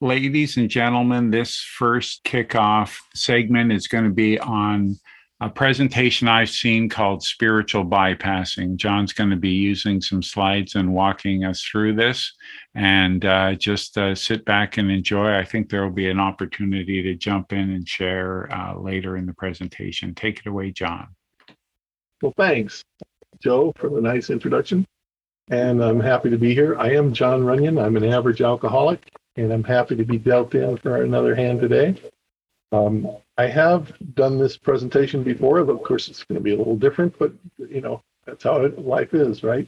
ladies and gentlemen, this first kickoff segment is going to be on a presentation I've seen called Spiritual Bypassing. John's going to be using some slides and walking us through this. And uh, just uh, sit back and enjoy. I think there will be an opportunity to jump in and share uh, later in the presentation. Take it away, John. Well, thanks, Joe, for the nice introduction. And I'm happy to be here. I am John Runyon. I'm an average alcoholic, and I'm happy to be dealt in for another hand today. Um, I have done this presentation before. Of course, it's going to be a little different, but you know that's how life is, right?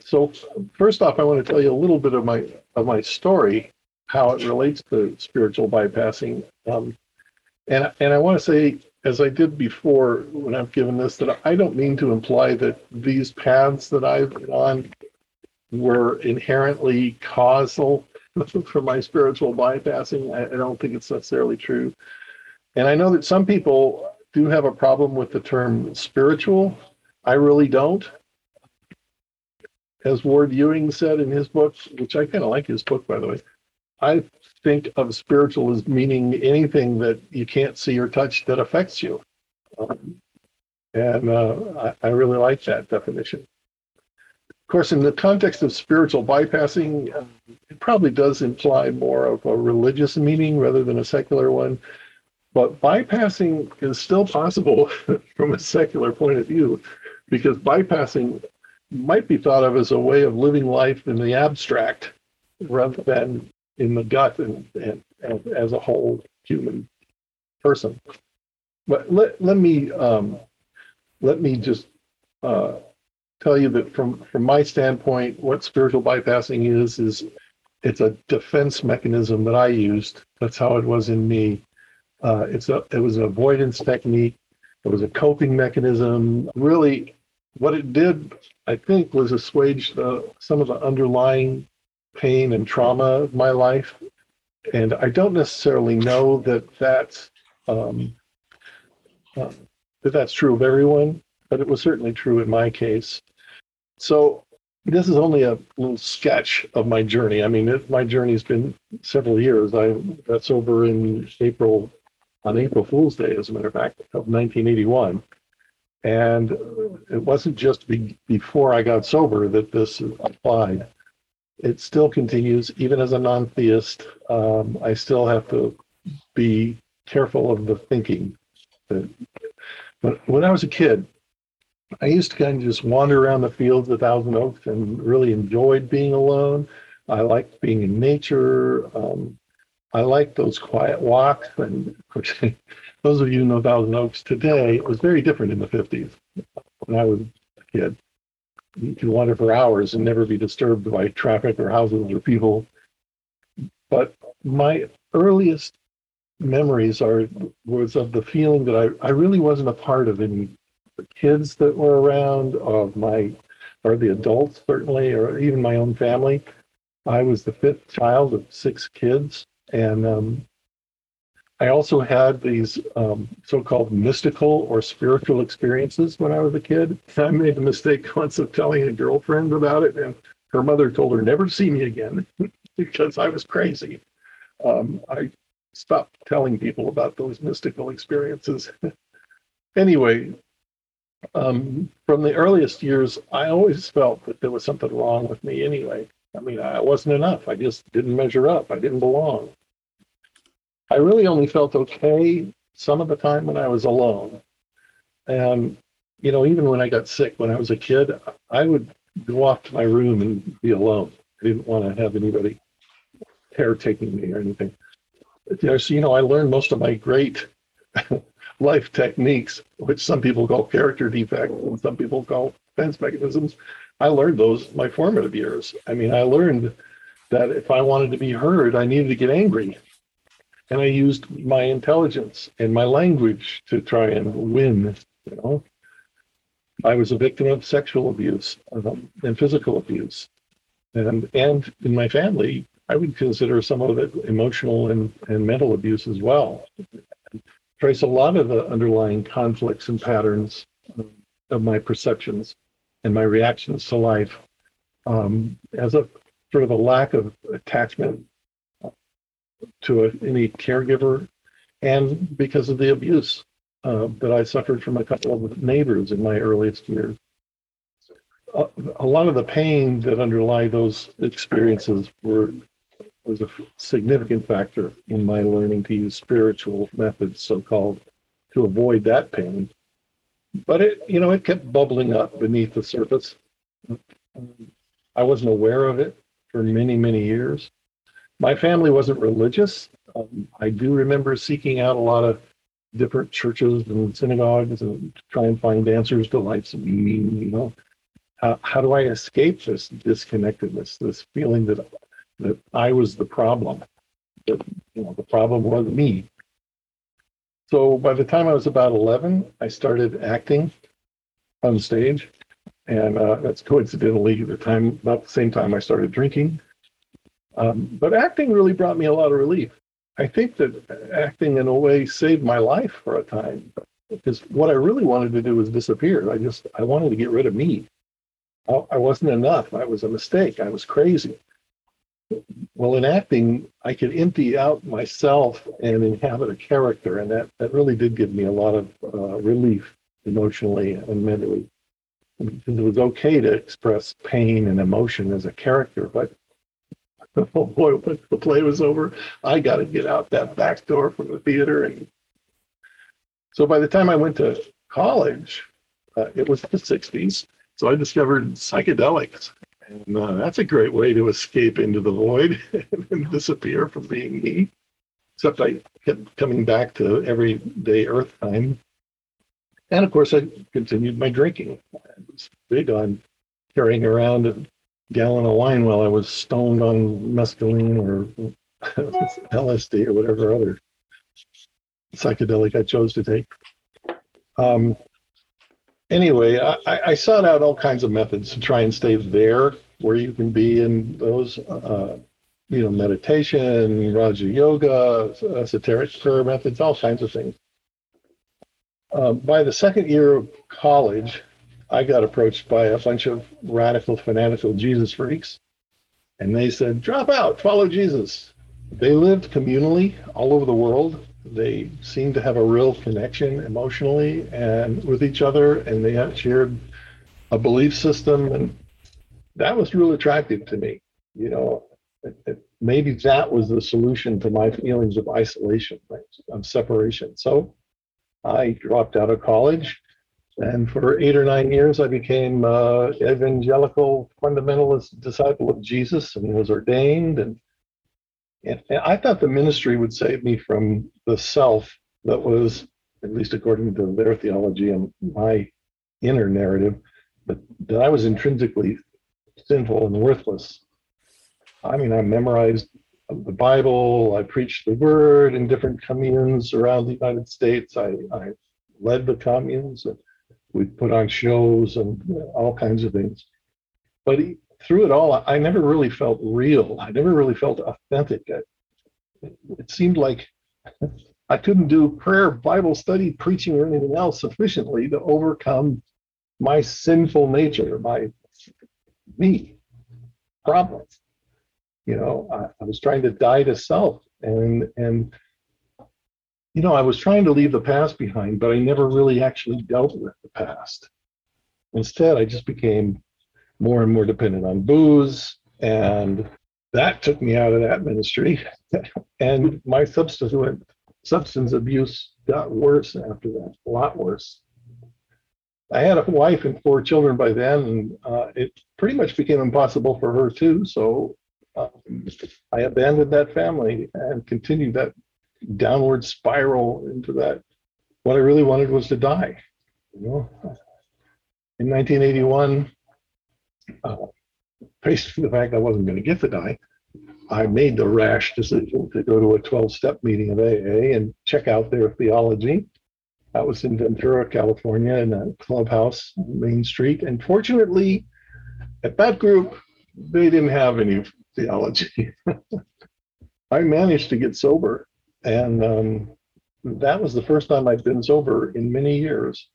So first off, I want to tell you a little bit of my of my story, how it relates to spiritual bypassing, um, and and I want to say, as I did before when I've given this, that I don't mean to imply that these paths that I've been on were inherently causal for my spiritual bypassing. I, I don't think it's necessarily true. And I know that some people do have a problem with the term spiritual. I really don't. As Ward Ewing said in his book, which I kind of like his book, by the way, I think of spiritual as meaning anything that you can't see or touch that affects you. Um, and uh, I, I really like that definition. Of course, in the context of spiritual bypassing, uh, it probably does imply more of a religious meaning rather than a secular one. But bypassing is still possible from a secular point of view, because bypassing might be thought of as a way of living life in the abstract rather than in the gut and, and, and as a whole human person. But let, let me um, let me just uh, tell you that from from my standpoint, what spiritual bypassing is is it's a defense mechanism that I used. That's how it was in me. Uh, it's a it was an avoidance technique. It was a coping mechanism. Really, what it did, I think, was assuage the, some of the underlying pain and trauma of my life. And I don't necessarily know that that's um, uh, that that's true of everyone, but it was certainly true in my case. So this is only a little sketch of my journey. I mean, it, my journey's been several years. I got sober in April, on April Fool's Day, as a matter of fact, of 1981. And it wasn't just be, before I got sober that this applied. It still continues, even as a non theist. Um, I still have to be careful of the thinking. But when I was a kid, I used to kind of just wander around the fields of Thousand Oaks and really enjoyed being alone. I liked being in nature. Um, I liked those quiet walks. And of course, those of you who know Thousand Oaks today, it was very different in the 50s when I was a kid. You could wander for hours and never be disturbed by traffic or houses or people. But my earliest memories are was of the feeling that I, I really wasn't a part of any the kids that were around, of my, or the adults certainly, or even my own family. I was the fifth child of six kids, and um, I also had these um, so-called mystical or spiritual experiences when I was a kid. I made the mistake once of telling a girlfriend about it, and her mother told her never to see me again because I was crazy. Um, I stopped telling people about those mystical experiences. anyway, um, from the earliest years, I always felt that there was something wrong with me anyway. I mean, I wasn't enough. I just didn't measure up. I didn't belong. I really only felt okay some of the time when I was alone. And, you know, even when I got sick when I was a kid, I would go off to my room and be alone. I didn't want to have anybody caretaking me or anything. So, you know, I learned most of my great life techniques, which some people call character defects and some people call defense mechanisms. I learned those my formative years. I mean, I learned that if I wanted to be heard, I needed to get angry. And I used my intelligence and my language to try and win, you know. I was a victim of sexual abuse um, and physical abuse. And, and in my family, I would consider some of it emotional and, and mental abuse as well trace a lot of the underlying conflicts and patterns of my perceptions and my reactions to life um, as a sort of a lack of attachment to a, any caregiver and because of the abuse uh, that I suffered from a couple of neighbors in my earliest years. A, a lot of the pain that underlie those experiences were was a significant factor in my learning to use spiritual methods, so-called, to avoid that pain. But it, you know, it kept bubbling up beneath the surface. I wasn't aware of it for many, many years. My family wasn't religious. Um, I do remember seeking out a lot of different churches and synagogues and try and find answers to life's meaning. You know, how, how do I escape this disconnectedness, this feeling that that I was the problem? That you know, the problem was me. So by the time I was about eleven, I started acting on stage, and uh, that's coincidentally the time about the same time I started drinking. Um, but acting really brought me a lot of relief. I think that acting in a way saved my life for a time because what I really wanted to do was disappear. I just I wanted to get rid of me. I, I wasn't enough. I was a mistake. I was crazy. Well, in acting, I could empty out myself and inhabit a character, and that that really did give me a lot of uh, relief emotionally and mentally. It was okay to express pain and emotion as a character, but oh boy, when the play was over, I got to get out that back door from the theater. And so by the time I went to college, uh, it was the 60s. So I discovered psychedelics. And uh, that's a great way to escape into the void and disappear from being me. Except I kept coming back to everyday earth time. And of course, I continued my drinking. I was big on carrying around a gallon of wine while I was stoned on mescaline or LSD or whatever other psychedelic I chose to take. Um, anyway, I, I, sought out all kinds of methods to try and stay there where you can be in those, uh, you know, meditation, Raja Yoga, esoteric prayer methods, all kinds of things. Uh, by the second year of college, I got approached by a bunch of radical, fanatical Jesus freaks, and they said, drop out, follow Jesus. They lived communally all over the world. They seemed to have a real connection emotionally and with each other, and they had shared a belief system, and that was real attractive to me. You know, it, it, maybe that was the solution to my feelings of isolation, of separation. So I dropped out of college and for eight or nine years, I became uh, evangelical fundamentalist disciple of Jesus and was ordained. And, and, and I thought the ministry would save me from the self that was, at least according to their theology and my inner narrative, but that I was intrinsically sinful and worthless. I mean, I memorized the Bible, I preached the word in different communes around the United States. I, I led the communes. And, we put on shows and all kinds of things. But through it all, I never really felt real. I never really felt authentic. It seemed like I couldn't do prayer, Bible study, preaching, or anything else sufficiently to overcome my sinful nature, my me problems. You know, I, I was trying to die to self, and and you know, I was trying to leave the past behind, but I never really actually dealt with the past. Instead, I just became more and more dependent on booze, and that took me out of that ministry. and my subsequent substance abuse got worse after that, a lot worse. I had a wife and four children by then, and uh, it pretty much became impossible for her too. So um, I abandoned that family and continued that downward spiral into that. What I really wanted was to die. You know, in 1981, uh, faced the fact I wasn't going to get the die, I made the rash decision to go to a 12-step meeting of AA and check out their theology. That was in Ventura, California, in a clubhouse, Main Street. And fortunately, at that group, they didn't have any theology. I managed to get sober and um, that was the first time I'd been sober in many years.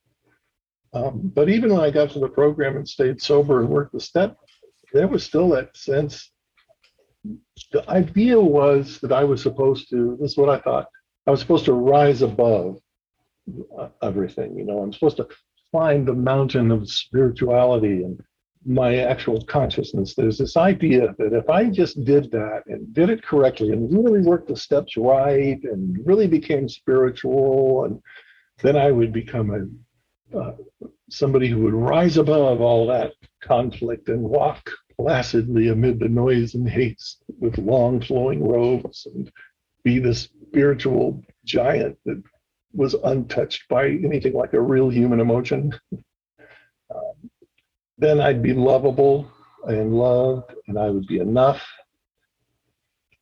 Um, but even when I got to the program and stayed sober and worked the step, there was still that sense the idea was that I was supposed to, this is what I thought, I was supposed to rise above everything. You know, I'm supposed to climb the mountain of spirituality and my actual consciousness. There's this idea that if I just did that and did it correctly and really worked the steps right and really became spiritual, and then I would become a somebody who would rise above all that conflict and walk placidly amid the noise and haste with long flowing robes and be this spiritual giant that was untouched by anything like a real human emotion. Um, then I'd be lovable and loved, and I would be enough.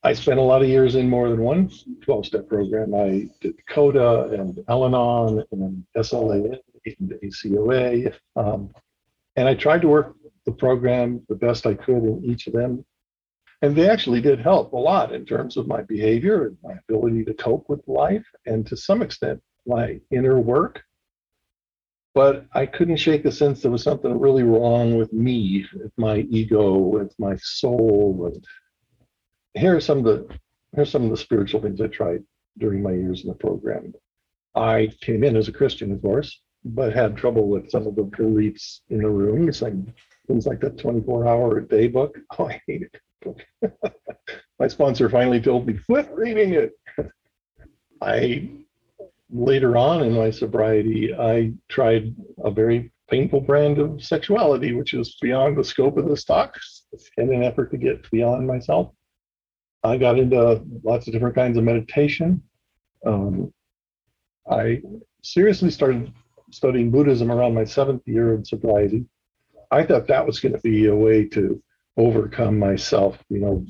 I spent a lot of years in more than one 12 step program. I did CODA and Al Anon and SLAA and ACOA. Um, and I tried to work the program the best I could in each of them. And they actually did help a lot in terms of my behavior and my ability to cope with life and to some extent my inner work but I couldn't shake the sense there was something really wrong with me, with my ego, with my soul. And here are some of the here's some of the spiritual things I tried during my years in the program. I came in as a Christian, of course, but had trouble with some of the beliefs in the room. It's like things like that 24 hour a day book. Oh, I hate it. my sponsor finally told me, quit reading it. I later on in my sobriety, I tried a very painful brand of sexuality, which is beyond the scope of this talk, in an effort to get beyond myself. I got into lots of different kinds of meditation. Um, I seriously started studying Buddhism around my seventh year of sobriety. I thought that was going to be a way to overcome myself, you know,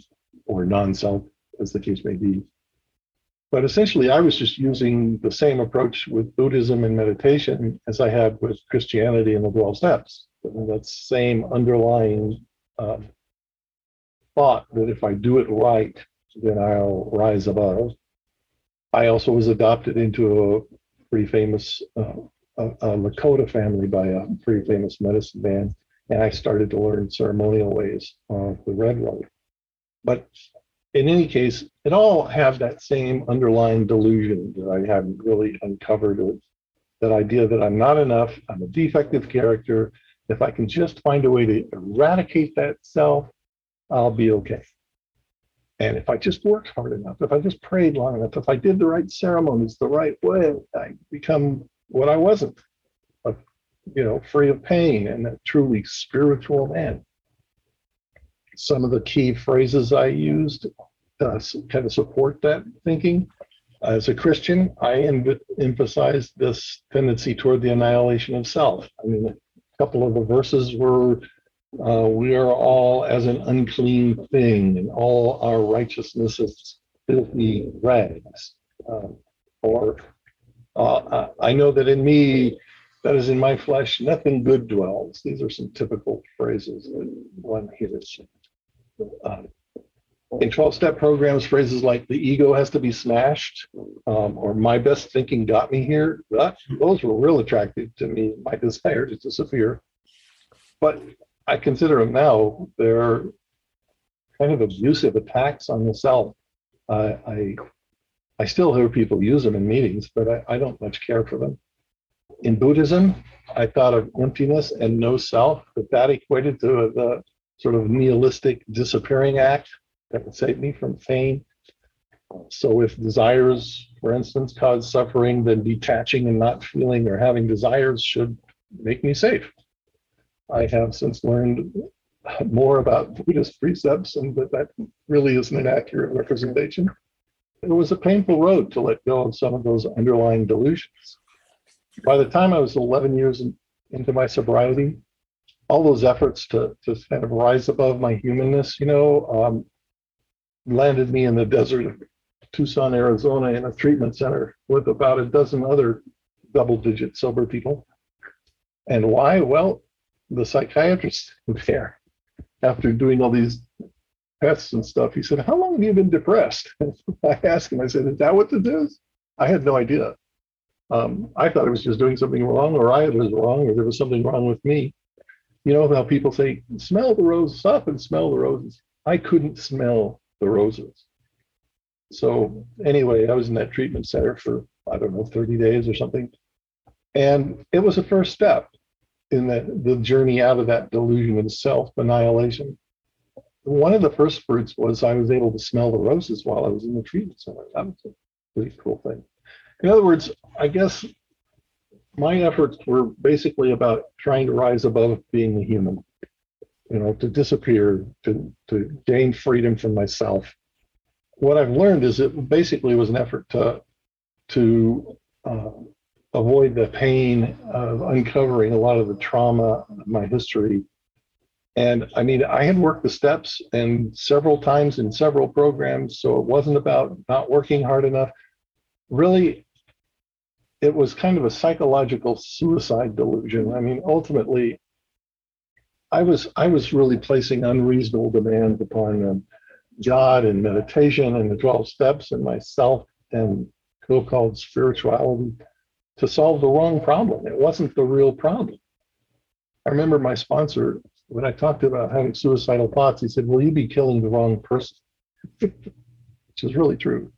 or non self, as the case may be. But essentially, I was just using the same approach with Buddhism and meditation as I had with Christianity and the 12 steps. That same underlying uh, thought that if I do it right, then I'll rise above. I also was adopted into a pretty famous uh, a, Lakota family by a pretty famous medicine man, and I started to learn ceremonial ways of the red road. But in any case, it all had that same underlying delusion that I hadn't really uncovered. That idea that I'm not enough, I'm a defective character. If I can just find a way to eradicate that self, I'll be okay. And if I just worked hard enough, if I just prayed long enough, if I did the right ceremonies the right way, I become what I wasn't, a, you know, free of pain and a truly spiritual man some of the key phrases I used uh, kind of support that thinking. As a Christian, I em- emphasize this tendency toward the annihilation of self. I mean, a couple of the verses were, uh, "We are all as an unclean thing, and all our righteousness is filthy rags." Uh, or, uh, "I know that in me, that is in my flesh, nothing good dwells." These are some typical phrases that one hears uh, in 12 step programs, phrases like the ego has to be smashed um, or my best thinking got me here, that, those were real attractive to me, my desire to disappear. But I consider them now, they're kind of abusive attacks on the self. Uh, I, I still hear people use them in meetings, but I, I don't much care for them. In Buddhism, I thought of emptiness and no self, but that equated to the sort of nihilistic disappearing act that would save me from pain. So if desires, for instance, cause suffering, then detaching and not feeling or having desires should make me safe. I have since learned more about Buddhist precepts and that that really isn't an accurate representation. It was a painful road to let go of some of those underlying delusions. By the time I was 11 years in, into my sobriety, all those efforts to to kind of rise above my humanness, you know, um, landed me in the desert of Tucson, Arizona, in a treatment center with about a dozen other double-digit sober people. And why? Well, the psychiatrist there, after doing all these tests and stuff, he said, "How long have you been depressed?" I asked him. I said, "Is that what this is?" I had no idea. Um, I thought I was just doing something wrong, or I was wrong, or there was something wrong with me you know how people say smell the roses up and smell the roses I couldn't smell the roses. So anyway, I was in that treatment center for, I don't know, 30 days or something. And it was a first step in the, the journey out of that delusion of self annihilation. One of the first fruits was I was able to smell the roses while I was in the treatment center. That was a pretty cool thing. In other words, I guess my efforts were basically about trying to rise above being a human, you know, to disappear, to, to gain freedom from myself. What I've learned is it basically was an effort to, to uh, avoid the pain of uncovering a lot of the trauma of my history. And I mean, I had worked the steps and several times in several programs, so it wasn't about not working hard enough. Really, it was kind of a psychological suicide delusion. I mean, ultimately, I was I was really placing unreasonable demands upon um, God and meditation and the 12 steps and myself and so-called spirituality to solve the wrong problem. It wasn't the real problem. I remember my sponsor, when I talked about having suicidal thoughts, he said, Will you be killing the wrong person? Which is really true.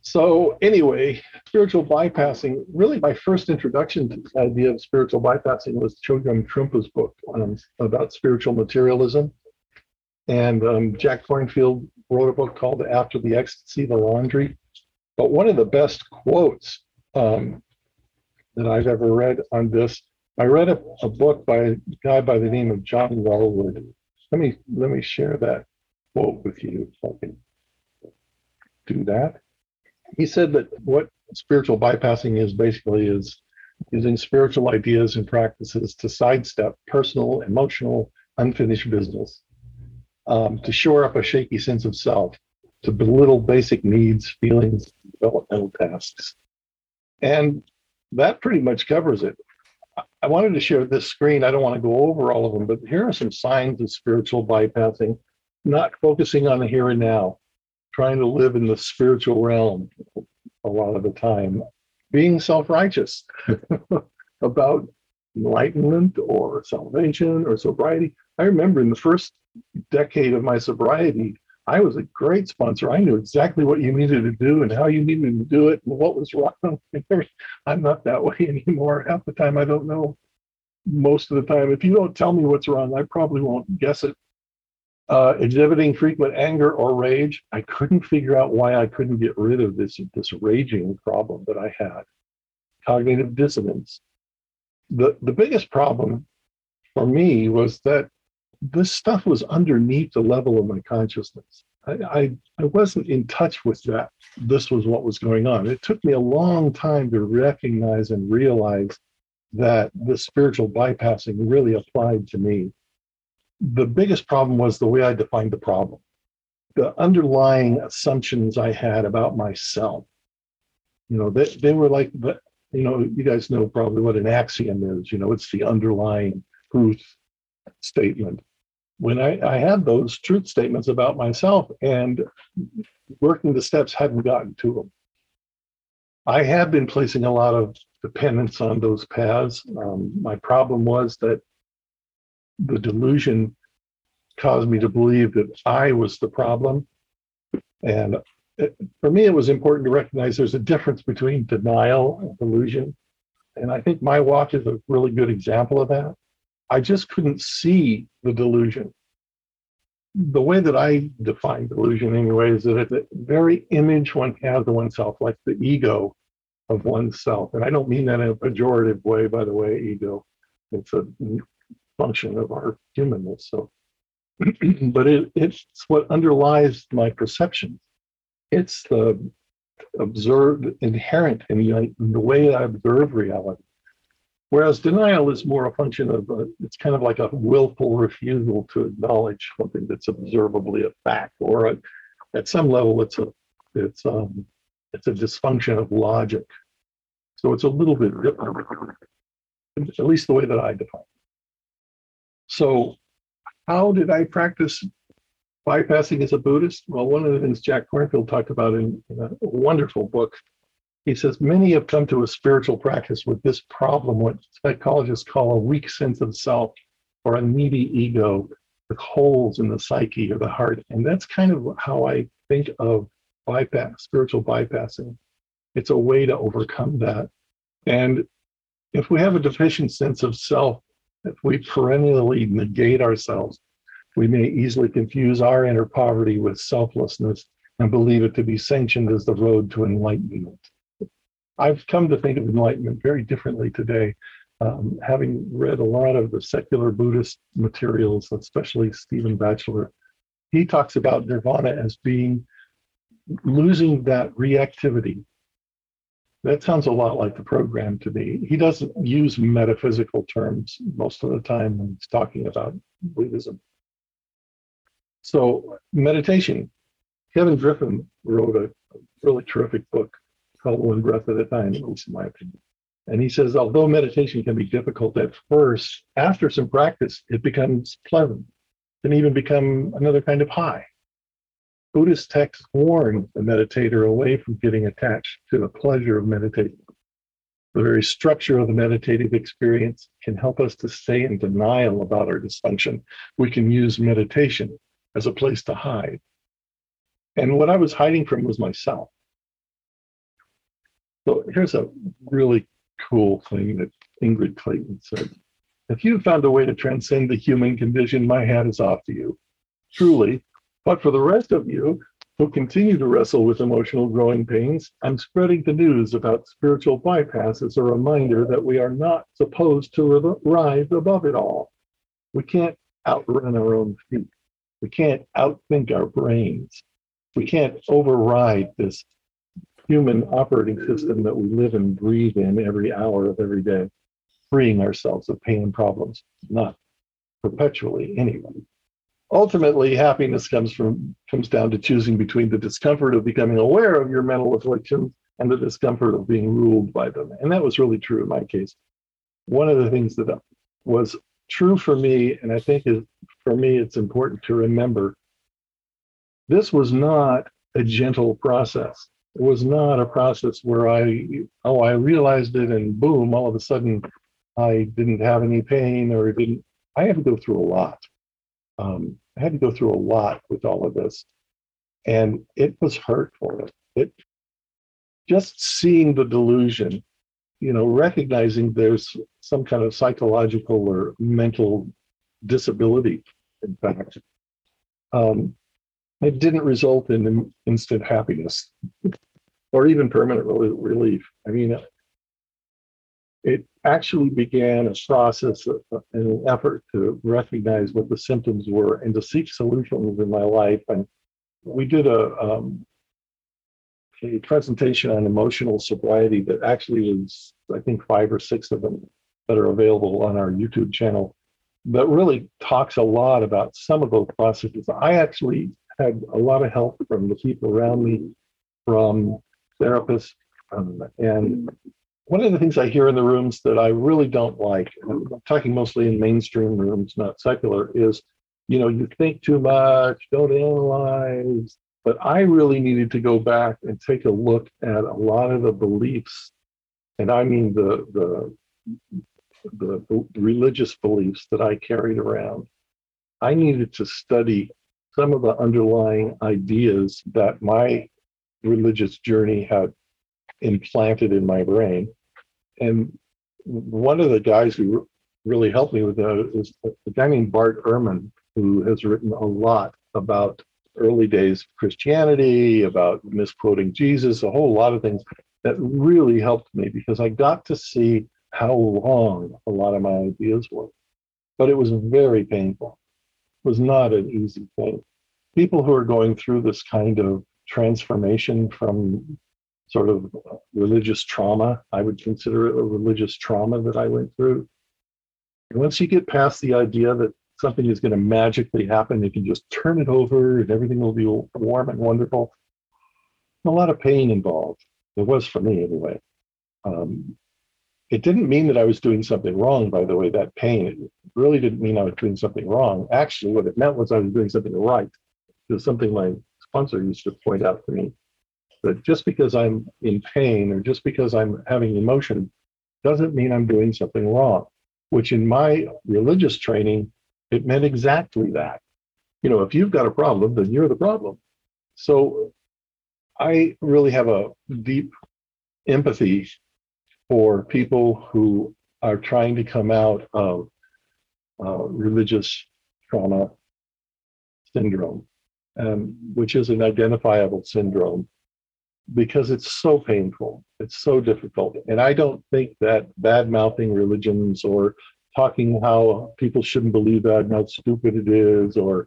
So, anyway, spiritual bypassing, really my first introduction to the idea of spiritual bypassing was Chogyam Trungpa's book um, about spiritual materialism. And um, Jack Kornfield wrote a book called After the Ecstasy, the Laundry. But one of the best quotes um, that I've ever read on this. I read a, a, book by a guy by the name of John Welwood. Let me let me share that quote with you if I can do that. He said that what spiritual bypassing is basically is using spiritual ideas and practices to sidestep personal, emotional, unfinished business, um, to shore up a shaky sense of self, to belittle basic needs, feelings, developmental tasks. And that pretty much covers it. I wanted to share this screen. I don't want to go over all of them, but here are some signs of spiritual bypassing, not focusing on the here and now, trying to live in the spiritual realm a lot of the time, being self righteous about enlightenment or salvation or sobriety. I remember in the first decade of my sobriety, I was a great sponsor. I knew exactly what you needed to do and how you needed to do it and what was wrong. I'm not that way anymore. Half the time, I don't know. Most of the time, if you don't tell me what's wrong, I probably won't guess it. Uh, exhibiting frequent anger or rage, I couldn't figure out why I couldn't get rid of this this raging problem that I had. Cognitive dissonance. The the biggest problem for me was that this stuff was underneath the level of my consciousness. I, I, I, wasn't in touch with that. This was what was going on. It took me a long time to recognize and realize that the spiritual bypassing really applied to me. The biggest problem was the way I defined the problem, the underlying assumptions I had about myself. You know, they, they were like, the, you know, you guys know probably what an axiom is. You know, it's the underlying truth statement when I, I had those truth statements about myself and working the steps hadn't gotten to them. I had been placing a lot of dependence on those paths. Um, my problem was that the delusion caused me to believe that I was the problem. And it, for me, it was important to recognize there's a difference between denial and delusion. And I think my walk is a really good example of that. I just couldn't see the delusion. The way that I define delusion, anyway, is that the very image one has of oneself, like the ego of oneself. And I don't mean that in a pejorative way, by the way, ego. It's a function of our humanness. So, but it, it's what underlies my perceptions. It's the observed inherent in the, in the way I observe reality. Whereas denial is more a function of, a, it's kind of like a willful refusal to acknowledge something that's observably a fact, or a, at some level, it's a, it's um, it's a dysfunction of logic. So it's a little bit different, at least the way that I define. It. So, how did I practice bypassing as a Buddhist? Well, one of the things Jack Kornfield talked about in, in a wonderful book he says many have come to a spiritual practice with this problem, what psychologists call a weak sense of self or a needy ego the holes in the psyche or the heart. And that's kind of how I think of bypass, spiritual bypassing. It's a way to overcome that. And if we have a deficient sense of self, if we perennially negate ourselves, we may easily confuse our inner poverty with selflessness and believe it to be sanctioned as the road to enlightenment. I've come to think of enlightenment very differently today, um, having read a lot of the secular Buddhist materials, especially Stephen Batchelor. He talks about nirvana as being losing that reactivity. That sounds a lot like the program to me. He doesn't use metaphysical terms most of the time when he's talking about Buddhism. So, meditation. Kevin Griffin wrote a really terrific book One Breath at a Time, at least in my opinion. And he says, although meditation can be difficult at first, after some practice, it becomes pleasant, can even become another kind of high. Buddhist texts warn the meditator away from getting attached to the pleasure of meditating. The very structure of the meditative experience can help us to stay in denial about our dysfunction. We can use meditation as a place to hide. And what I was hiding from was myself. So here's a really cool thing that Ingrid Clayton said. If you found a way to transcend the human condition, my hat is off to you. Truly. But for the rest of you who continue to wrestle with emotional growing pains, I'm spreading the news about spiritual bypass as a reminder that we are not supposed to rise above it all. We can't outrun our own feet. We can't outthink our brains. We can't override this human operating system that we live and breathe in every hour of every day, freeing ourselves of pain and problems, not perpetually anyway. Ultimately, happiness comes from comes down to choosing between the discomfort of becoming aware of your mental afflictions and the discomfort of being ruled by them. And that was really true in my case. One of the things that was true for me, and I think is for me, it's important to remember this was not a gentle process. It was not a process where I, oh, I realized it and boom, all of a sudden I didn't have any pain or didn't. I had to go through a lot. Um, I had to go through a lot with all of this. And it was hurtful. It just seeing the delusion, you know, recognizing there's some kind of psychological or mental disability, in fact. Um, it didn't result in instant happiness or even permanent relief. I mean, uh, it actually began a process, of an effort to recognize what the symptoms were and to seek solutions in my life. And we did a, um, a presentation on emotional sobriety that actually is, I think, five or six of them that are available on our YouTube channel that really talks a lot about some of those processes. I actually had a lot of help from the people around me, from therapists. Um, and one of the things I hear in the rooms that I really don't like, I'm talking mostly in mainstream rooms, not secular, is you know, you think too much, don't analyze. But I really needed to go back and take a look at a lot of the beliefs, and I mean the the the religious beliefs that I carried around. I needed to study some of the underlying ideas that my religious journey had implanted in my brain. And one of the guys who really helped me with that is a guy named Bart Ehrman, who has written a lot about early days of Christianity, about misquoting Jesus, a whole lot of things that really helped me because I got to see how wrong a lot of my ideas were. But it was very painful. Was not an easy thing. People who are going through this kind of transformation from sort of religious trauma, I would consider it a religious trauma that I went through. And once you get past the idea that something is going to magically happen, you can just turn it over and everything will be warm and wonderful. A lot of pain involved. It was for me anyway. Um, it didn't mean that I was doing something wrong, by the way, that pain. It really didn't mean I was doing something wrong. Actually, what it meant was I was doing something right. It was something my sponsor used to point out to me that just because I'm in pain or just because I'm having emotion doesn't mean I'm doing something wrong, which in my religious training It meant exactly that. You know, if you've got a problem, then you're the problem. So I really have a deep empathy for people who are trying to come out of uh, religious trauma syndrome, um, which is an identifiable syndrome because it's so painful. It's so difficult. And I don't think that bad mouthing religions or talking how people shouldn't believe that and how stupid it is or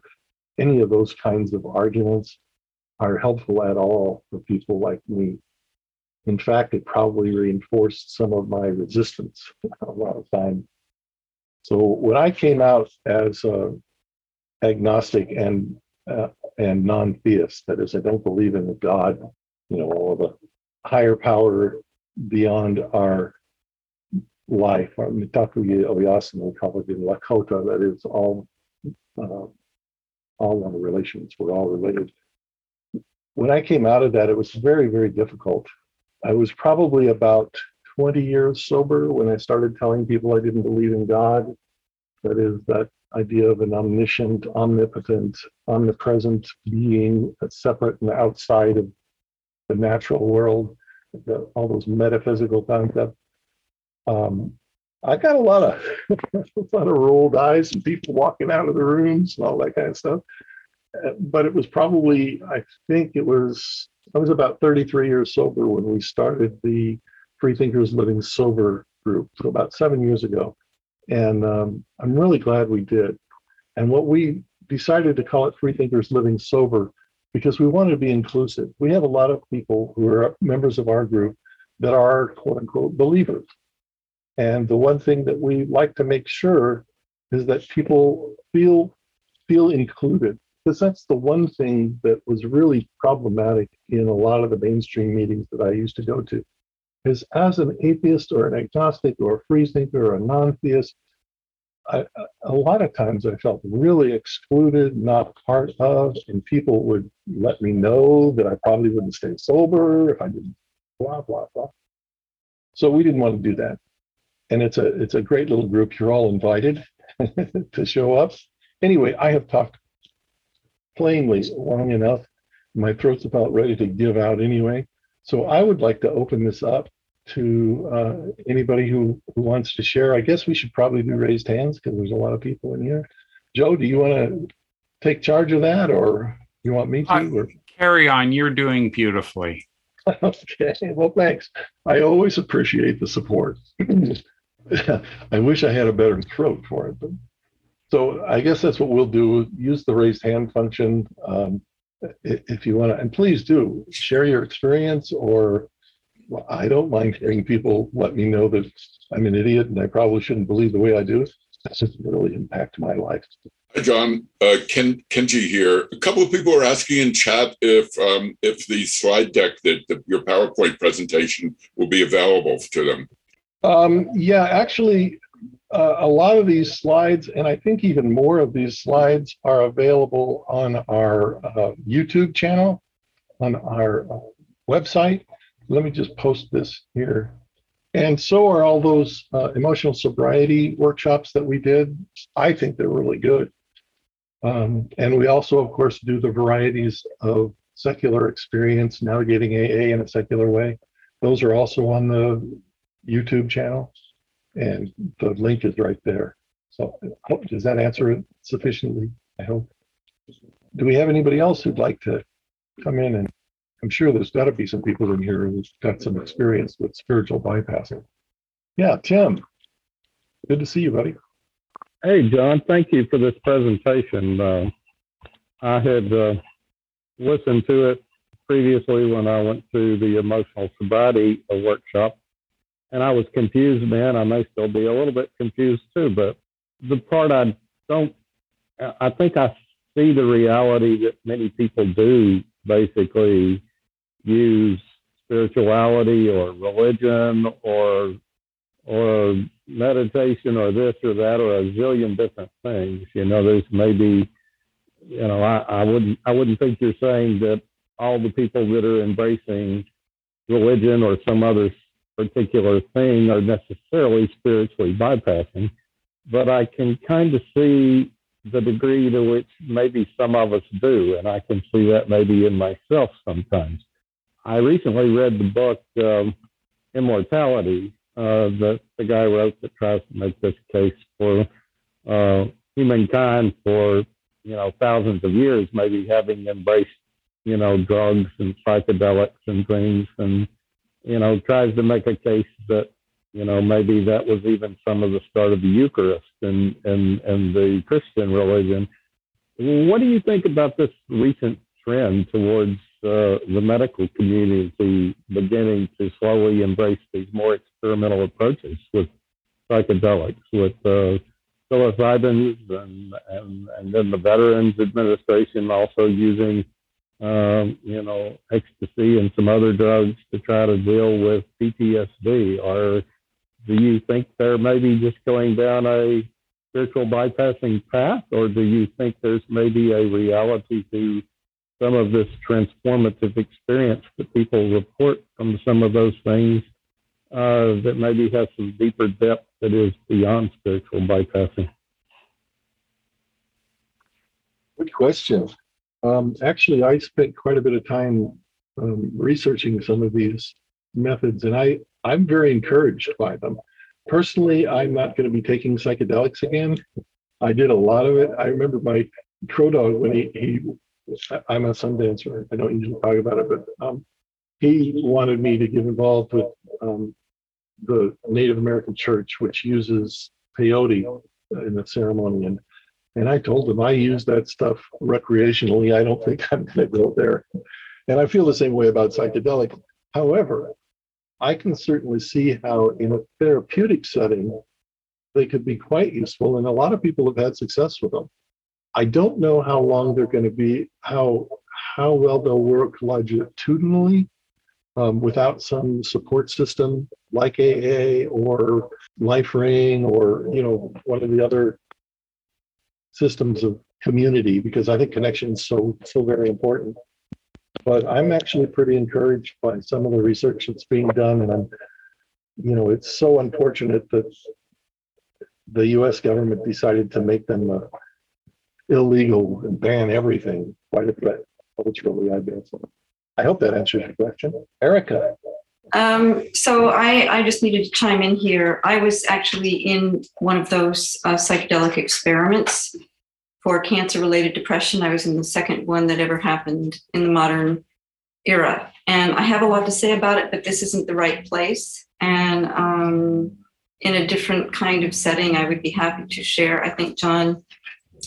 any of those kinds of arguments are helpful at all for people like me. In fact, it probably reinforced some of my resistance a lot of time. So when I came out as agnostic and uh, and non-theist, that is, I don't believe in a God, you know, or the higher power beyond our life, our mitakuye oyasin in lakota, that is all uh, all one relations. We're all related. When I came out of that, it was very, very difficult. I was probably about 20 years sober when I started telling people I didn't believe in God. That is that idea of an omniscient, omnipotent, omnipresent being that's separate and outside of the natural world, the, all those metaphysical concepts. Um, I got a lot of a lot of rolled eyes and people walking out of the rooms and all that kind of stuff. Uh, but it was probably, I think it was, I was about 33 years sober when we started the Freethinkers Living Sober group, so about seven years ago. And um, I'm really glad we did. And what we decided to call it Freethinkers Living Sober because we wanted to be inclusive. We have a lot of people who are members of our group that are quote unquote believers. And the one thing that we like to make sure is that people feel feel included because that's the one thing that was really problematic in a lot of the mainstream meetings that I used to go to is as an atheist or an agnostic or a free thinker or a non-theist I, a lot of times I felt really excluded, not part of, and people would let me know that I probably wouldn't stay sober if I didn't blah blah blah. So we didn't want to do that and it's a it's a great little group. You're all invited to show up. Anyway, I have talked plainly long enough. My throat's about ready to give out anyway. So I would like to open this up to uh, anybody who, who wants to share. I guess we should probably do raised hands because there's a lot of people in here. Joe, do you want to take charge of that or you want me to? Uh, carry on. You're doing beautifully. okay. Well, thanks. I always appreciate the support. I wish I had a better throat for it. But, so I guess that's what we'll do. Use the raised hand function um, if you want to, and please do share your experience. Or well, I don't mind hearing people let me know that I'm an idiot and I probably shouldn't believe the way I do. That's just really impact my life. Hi, John. Uh, Ken Kenji here. A couple of people are asking in chat if um, if the slide deck that the, your PowerPoint presentation will be available to them. Um, yeah, actually, uh, a lot of these slides, and I think even more of these slides, are available on our uh, YouTube channel, on our uh, website. Let me just post this here. And so are all those uh, emotional sobriety workshops that we did. I think they're really good. Um, and we also, of course, do the varieties of secular experience, navigating AA in a secular way. Those are also on the YouTube channel, and the link is right there. So does that answer it sufficiently? I hope. Do we have anybody else who'd like to come in? And I'm sure there's got to be some people in here who've got some experience with spiritual bypassing. Yeah, Tim. Good to see you, buddy. Hey, John. Thank you for this presentation. Uh, I had uh, listened to it previously when I went to the emotional sobriety workshop and I was confused then. I may still be a little bit confused too, but the part I don't, I think I see the reality that many people do basically use spirituality or religion or or meditation or this or that or a zillion different things. You know, there's maybe, you know, I, I wouldn't I wouldn't think you're saying that all the people that are embracing religion or some other particular thing are necessarily spiritually bypassing, but I can kind of see the degree to which maybe some of us do, and I can see that maybe in myself sometimes. I recently read the book um, Immortality uh, that the guy wrote that tries to make this case for uh, humankind for you know thousands of years, maybe having embraced you know drugs and psychedelics and things, and you know tries to make a case that you know, maybe that was even some of the start of the Eucharist and and and the Christian religion. What do you think about this recent trend towards uh, the medical community beginning to slowly embrace these more experimental approaches with psychedelics, with uh, and, and and then the Veterans Administration also using um, you know, ecstasy and some other drugs to try to deal with PTSD. Or do you think they're maybe just going down a spiritual bypassing path, or do you think there's maybe a reality to some of this transformative experience that people report from some of those things uh, that maybe has some deeper depth that is beyond spiritual bypassing? Good question. Um, actually, I spent quite a bit of time um, researching some of these methods, and I I'm very encouraged by them. Personally, I'm not going to be taking psychedelics again. I did a lot of it. I remember my Crow Dog when he, he I'm a sun dancer. I don't usually talk about it, but um, he wanted me to get involved with um, the Native American church, which uses peyote in the ceremony. And and I told them I use that stuff recreationally. I don't think I'm going to go there. And I feel the same way about psychedelics. However, I can certainly see how in a therapeutic setting, they could be quite useful. And a lot of people have had success with them. I don't know how long they're going to be, how how well they'll work longitudinally um, without some support system like AA or LifeRing or you know one of the other systems of community because I think connection is so so very important. But I'm actually pretty encouraged by some of the research that's being done, and I'm, you know, it's so unfortunate that the U.S. government decided to make them uh, illegal and ban everything. Quite a threat culturally, I guess. I hope that answers your question, Erica. Um, so I, I just needed to chime in here. I was actually in one of those uh, psychedelic experiments for cancer related depression. I was in the second one that ever happened in the modern era. And I have a lot to say about it, but this isn't the right place. And um, in a different kind of setting, I would be happy to share. I think John,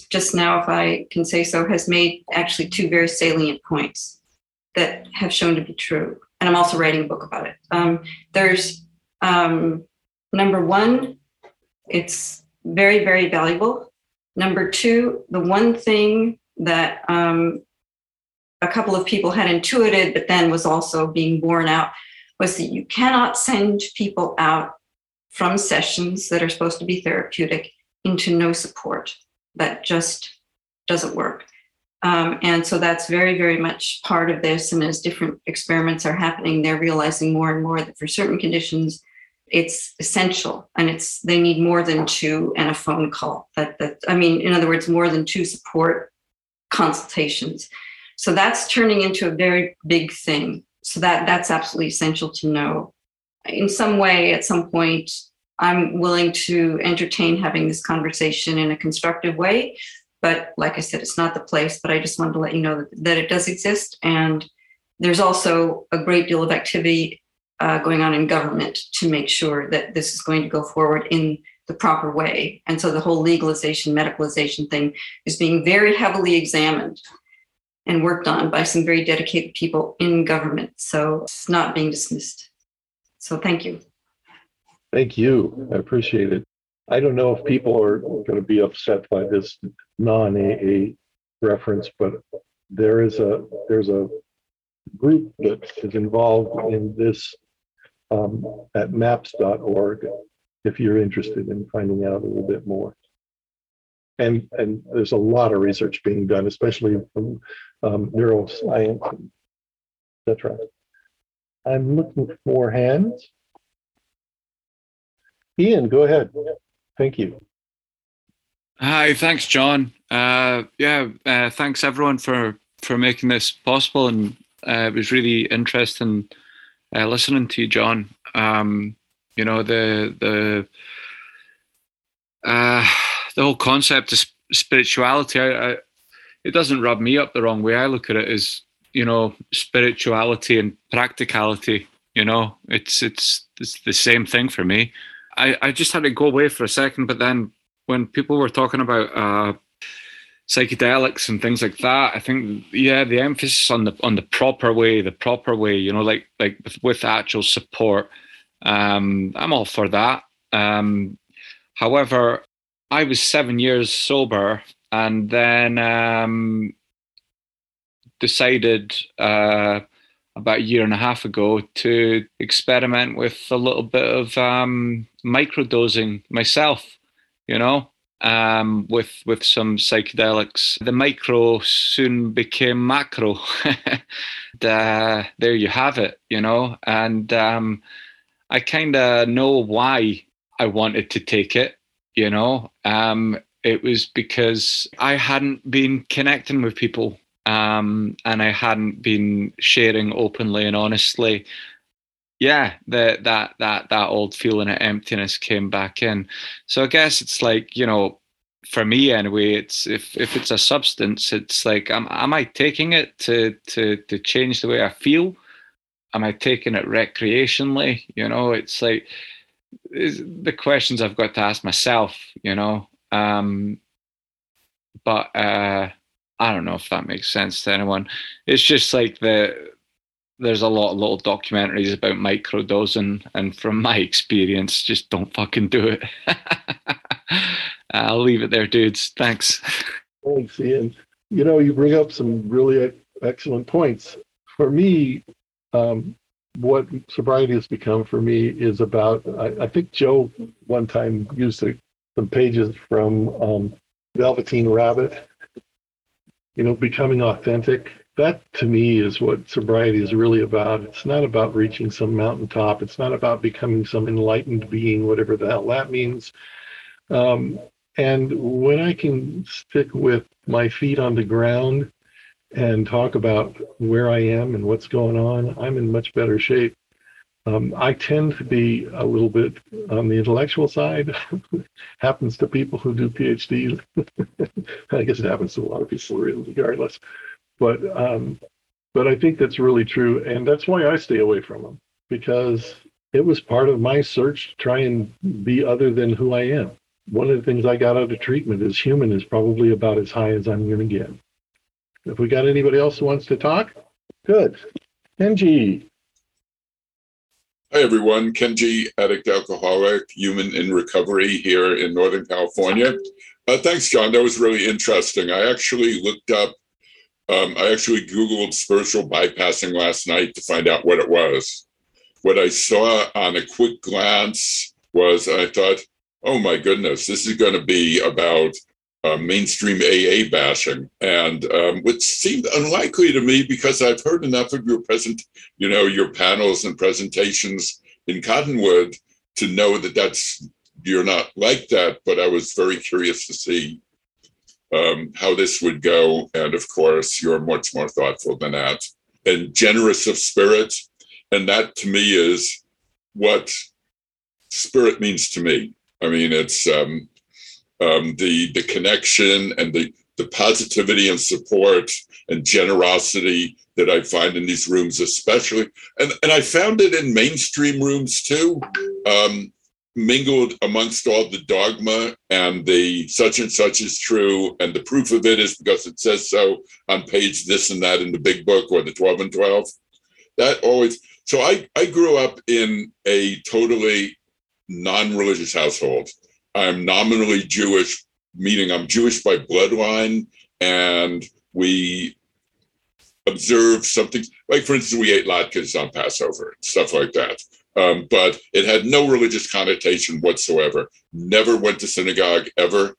just now, if I can say so, has made actually two very salient points that have shown to be true. And I'm also writing a book about it. Um, there's um, number one, it's very, very valuable Number two, the one thing that um, a couple of people had intuited, but then was also being borne out, was that you cannot send people out from sessions that are supposed to be therapeutic into no support. That just doesn't work. Um, and so that's very, very much part of this. And as different experiments are happening, they're realizing more and more that for certain conditions, it's essential and it's they need more than two and a phone call. That that i mean in other words more than two support consultations. So that's turning into a very big thing. So that that's absolutely essential to know. In some way at some point i'm willing to entertain having this conversation in a constructive way but like i said it's not the place but i just wanted to let you know that, that it does exist and there's also a great deal of activity uh, going on in government to make sure that this is going to go forward in the proper way. And so the whole legalization, medicalization thing is being very heavily examined and worked on by some very dedicated people in government. So it's not being dismissed. So thank you. Thank you. I appreciate it. I don't know if people are going to be upset by this non-AA reference, but there is a there's a group that is involved in this um, at maps.org if you're interested in finding out a little bit more. And, and there's a lot of research being done, especially from um, neuroscience, etc. I'm looking for hands. Ian, go ahead. Thank you. Hi, thanks, John. Uh, yeah, uh, thanks everyone for for making this possible, and uh, it was really interesting uh, listening to you, John. Um, you know the the uh, the whole concept of spirituality. I, I, it doesn't rub me up the wrong way. I look at it as you know spirituality and practicality. You know, it's it's it's the same thing for me. I I just had to go away for a second, but then when people were talking about uh, psychedelics and things like that, I think yeah, the emphasis on the on the proper way, the proper way, you know, like like with, with actual support. Um, I'm all for that. Um, however, I was seven years sober, and then um, decided uh, about a year and a half ago to experiment with a little bit of um, microdosing myself you know, um, with with some psychedelics. The micro soon became macro. and, uh, there you have it, you know, and um, I kind of know why I wanted to take it. You know, um, it was because I hadn't been connecting with people um, and I hadn't been sharing openly and honestly yeah, the, that that that old feeling of emptiness came back in. So I guess it's like you know, for me anyway, it's if if it's a substance, it's like am am I taking it to to to change the way I feel? Am I taking it recreationally? You know, it's like the questions I've got to ask myself. You know, um, but uh, I don't know if that makes sense to anyone. It's just like the there's a lot of little documentaries about microdosing, and from my experience, just don't fucking do it. I'll leave it there, dudes. Thanks. Thanks, Ian. You know, you bring up some really excellent points. For me, um, what sobriety has become for me is about. I, I think Joe one time used a, some pages from um, Velveteen Rabbit. You know, becoming authentic that to me is what sobriety is really about. It's not about reaching some mountaintop. It's not about becoming some enlightened being, whatever the hell that means. Um, and when I can stick with my feet on the ground and talk about where I am and what's going on, I'm in much better shape. Um, I tend to be a little bit on the intellectual side. happens to people who do PhDs. I guess it happens to a lot of people, regardless. But um, but I think that's really true, and that's why I stay away from them because it was part of my search to try and be other than who I am. One of the things I got out of treatment is human is probably about as high as I'm going to get. If we got anybody else who wants to talk, good. Kenji. Hi, everyone. Kenji, addict alcoholic, human in recovery here in Northern California. Uh, thanks, John. That was really interesting. I actually looked up um, I actually Googled spiritual bypassing last night to find out what it was. What I saw on a quick glance was I thought, oh my goodness, this is going to be about uh, mainstream AA bashing, and um, which seemed unlikely to me because I've heard enough of your present, you know, your panels and presentations in Cottonwood to know that that's you're not like that. But I was very curious to see um, how this would go. And of course, you're much more thoughtful than that and generous of spirit. And that to me is what spirit means to me. I mean, it's um, um, the the connection and the the positivity and support and generosity that I find in these rooms, especially, and and I found it in mainstream rooms too. Um, mingled amongst all the dogma and the such and such is true and the proof of it is because it says so on page this and that in the big book or the 12 and 12 that always so i i grew up in a totally non-religious household i'm nominally jewish meaning i'm jewish by bloodline and we observe something like for instance we ate latkes on passover and stuff like that um, but it had no religious connotation whatsoever. Never went to synagogue ever.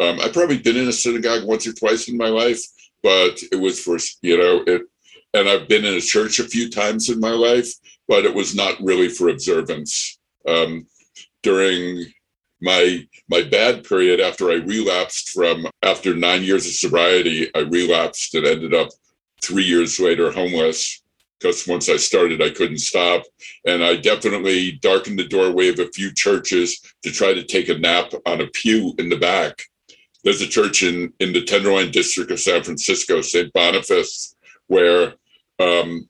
Um, I've probably been in a synagogue once or twice in my life, but it was for, you know, it, and I've been in a church a few times in my life, but it was not really for observance. Um, during my my bad period after I relapsed from after nine years of sobriety, I relapsed and ended up three years later homeless because once I started, I couldn't stop. And I definitely darkened the doorway of a few churches to try to take a nap on a pew in the back. There's a church in, in the Tenderloin district of San Francisco, St. Boniface, where um,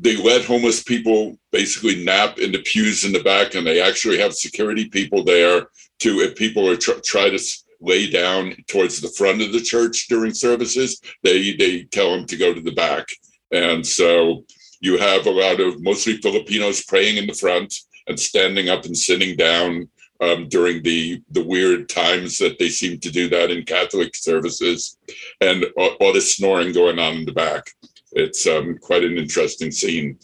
they let homeless people basically nap in the pews in the back, and they actually have security people there to, if people are tr- try to lay down towards the front of the church during services, they they tell them to go to the back. And so you have a lot of mostly Filipinos praying in the front and standing up and sitting down um, during the the weird times that they seem to do that in Catholic services, and all, all this snoring going on in the back. It's um, quite an interesting scene.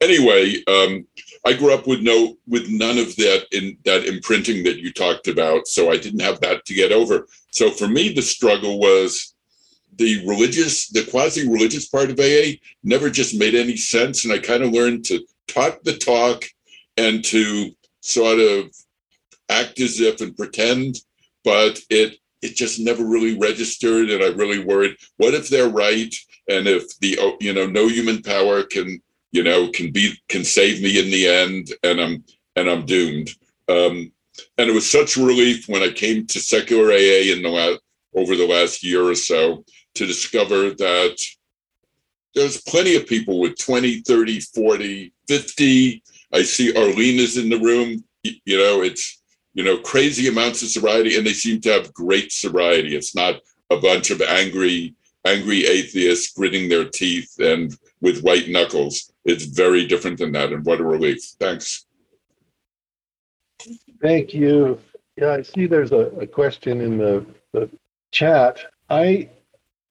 Anyway, um, I grew up with no with none of that in that imprinting that you talked about, so I didn't have that to get over. So for me, the struggle was the religious, the quasi-religious part of AA never just made any sense, and I kind of learned to talk the talk and to sort of act as if and pretend, but it it just never really registered, and I really worried, what if they're right, and if the you know no human power can you know can be can save me in the end, and I'm and I'm doomed. Um, and it was such relief when I came to secular AA in the last over the last year or so to discover that there's plenty of people with 20, 30, 40, 50. I see Arlene is in the room. You know, it's you know, crazy amounts of sobriety, and they seem to have great sobriety. It's not a bunch of angry, angry atheists gritting their teeth and with white knuckles. It's very different than that, and what a relief. Thanks. Thank you. Yeah, I see there's a, a question in the, the chat. I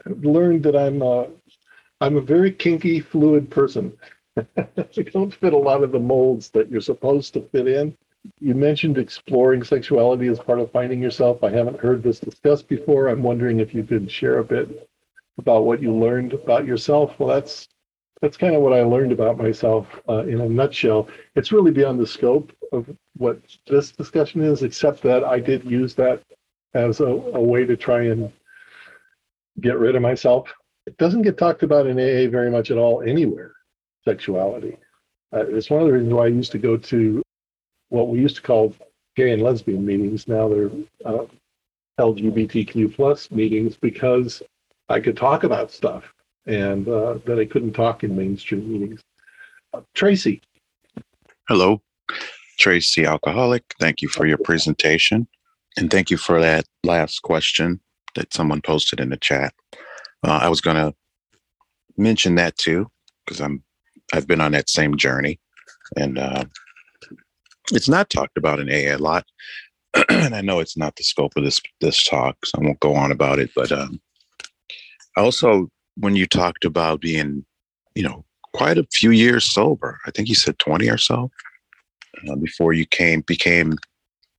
learned that I'm a, I'm a very kinky, fluid person. I don't fit a lot of the molds that you're supposed to fit in you mentioned exploring sexuality as part of finding yourself. I haven't heard this discussed before. I'm wondering if you could share a bit about what you learned about yourself. Well, that's that's kind of what I learned about myself uh, in a nutshell. It's really beyond the scope of what this discussion is, except that I did use that as a, a way to try and get rid of myself. It doesn't get talked about in AA very much at all anywhere, sexuality. Uh, it's one of the reasons why I used to go to what we used to call gay and lesbian meetings. Now they're uh, LGBTQ plus meetings because I could talk about stuff and uh, that I couldn't talk in mainstream meetings. Uh, Tracy. Hello, Tracy Alcoholic. Thank you for your presentation. And thank you for that last question that someone posted in the chat. Uh, I was going to mention that too, because I'm I've been on that same journey, and uh, it's not talked about in AA a lot, and I know it's not the scope of this this talk, so I won't go on about it. But um, also, when you talked about being, you know, quite a few years sober, I think you said twenty or so, uh, before you came became,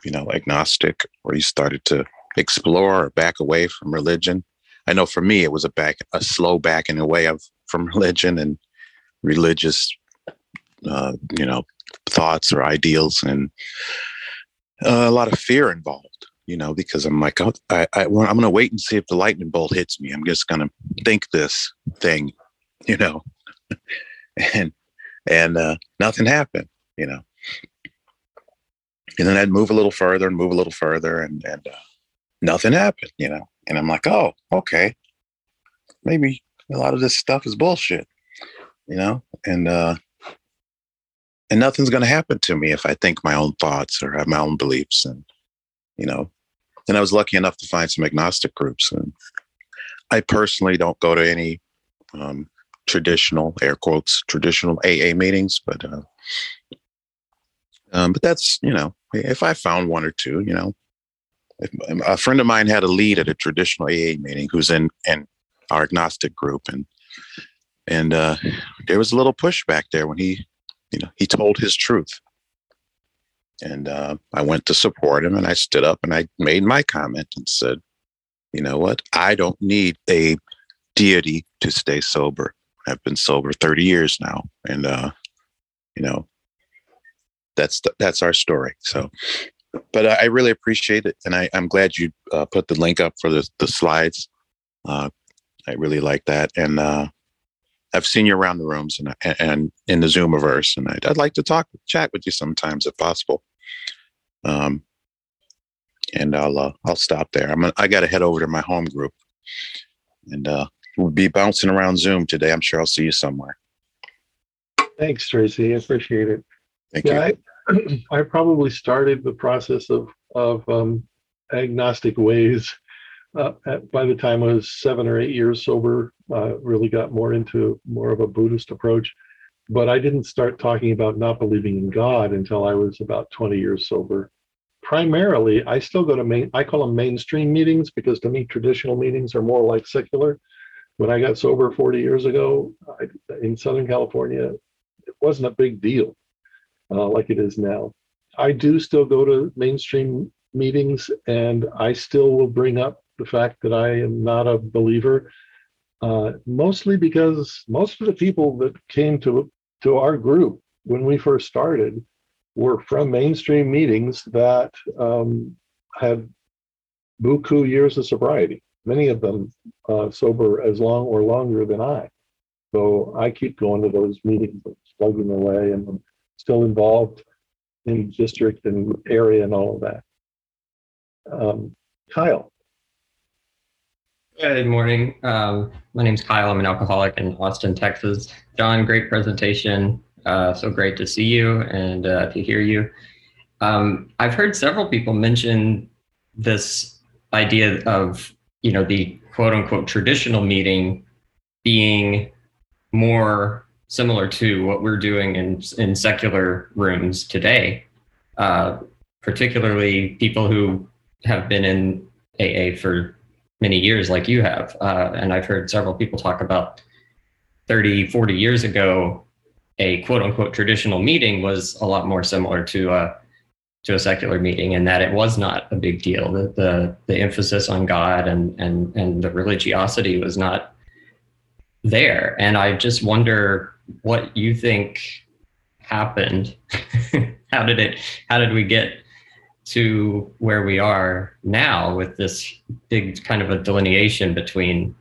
you know, agnostic, or you started to explore or back away from religion. I know for me, it was a back a slow backing away of from religion and religious, uh, you know, thoughts or ideals and uh, a lot of fear involved you know because i'm like oh, I, I, i'm going to wait and see if the lightning bolt hits me. I'm just going to think this thing you know? And and uh, nothing happened you know? And then i'd move a little further and move a little further and and uh, nothing happened you know? And i'm like oh okay. Maybe a lot of this stuff is bullshit you know? And uh and nothing's going to happen to me if I think my own thoughts or have my own beliefs. And, you know, and I was lucky enough to find some agnostic groups. And I personally don't go to any um, traditional, air quotes, traditional AA meetings, but, uh, um, but that's, you know, if I found one or two, you know, if, a friend of mine had a lead at a traditional AA meeting who's in, in our agnostic group and, and uh, there was a little pushback there when he you know, he told his truth. And uh, I went to support him and I stood up and I made my comment and said, you know what? I don't need a deity to stay sober. I've been sober 30 years now. And, uh, you know, that's, that's our story. So but I really appreciate it, and I, I'm glad you uh, put the link up for the the slides. Uh, I really like that, and uh, I've seen you around the rooms and and in the Zoomiverse, and I'd, I'd like to talk, chat with you sometimes if possible. Um, and I'll uh, I'll stop there. I'm I got to head over to my home group, and uh, we'll be bouncing around Zoom today. I'm sure I'll see you somewhere. Thanks, Tracy. I appreciate it. Thank you. Yeah, I, I probably started the process of of um, agnostic ways uh, at, by the time I was seven or eight years sober. Uh, really got more into more of a Buddhist approach, but I didn't start talking about not believing in God until I was about twenty years sober. Primarily, I still go to main. I call them mainstream meetings because to me, traditional meetings are more like secular. When I got sober 40 years ago I, in Southern California, it wasn't a big deal uh, like it is now. I do still go to mainstream meetings and I still will bring up the fact that I am not a believer, uh, mostly because most of the people that came to, to our group when we first started were from mainstream meetings that um, had buku years of sobriety, many of them uh, sober as long or longer than I. So I keep going to those meetings, plugging away, and I'm still involved in district and area and all of that. Um, Kyle, Good morning. Um, my is Kyle. I'm an alcoholic in Austin, Texas. John, great presentation. Uh, so great to see you and uh, to hear you. Um, I've heard several people mention this idea of, you know, the quote unquote traditional meeting being more similar to what we're doing in, in secular rooms today, uh, particularly people who have been in AA for many years like you have. Uh, and I've heard several people talk about 30, 40 years ago, a quote unquote traditional meeting was a lot more similar to a, to a secular meeting and that it was not a big deal. That the, the emphasis on God and, and, and the religiosity was not there. And I just wonder what you think happened. how did it, how did we get to where we are now with this big kind of a delineation between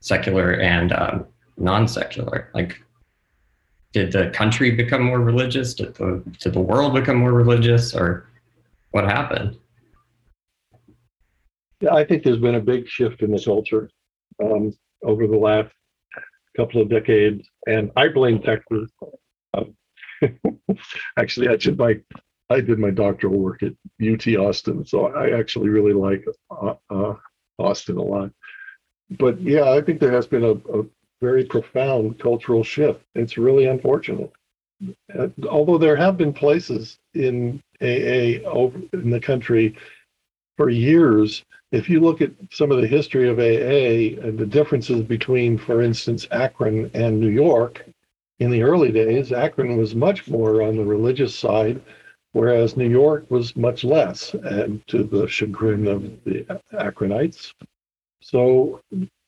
secular and um, non-secular. Like did the country become more religious? Did the, did the world become more religious? Or what happened? Yeah, I think there's been a big shift in the culture um, over the last couple of decades, and I blame Texas. Um, actually, I did my I did my doctoral work at UT Austin, so I actually really like uh, uh, Austin a lot. But yeah, I think there has been a, a very profound cultural shift. It's really unfortunate. Uh, although there have been places in AA over in the country for years, if you look at some of the history of AA and the differences between, for instance, Akron and New York, in the early days, Akron was much more on the religious side whereas New York was much less, and to the chagrin of the Akronites. So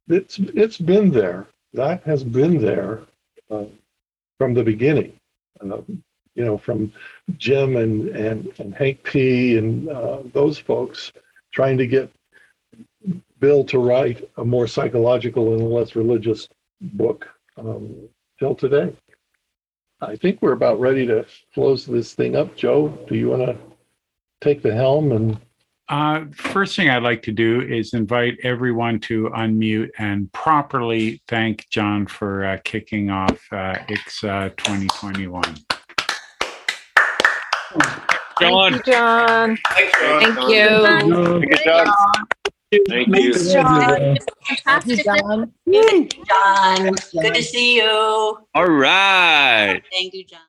it's it's been there. That has been there uh, from the beginning. Uh, you know, from Jim and and, and Hank P. and uh, those folks trying to get Bill to write a more psychological and less religious book um, till today. I think we're about ready to close this thing up. Joe, do you want to take the helm and Uh, first thing I'd like to do is invite everyone to unmute and properly thank John for uh, kicking off uh, ICSAA 2021. John. Thank you, John. Thanks, John. Thank you. Thank you, John. Thank you. Thanks, John. Thank you, John. John, good to see you. All right. Thank you, John.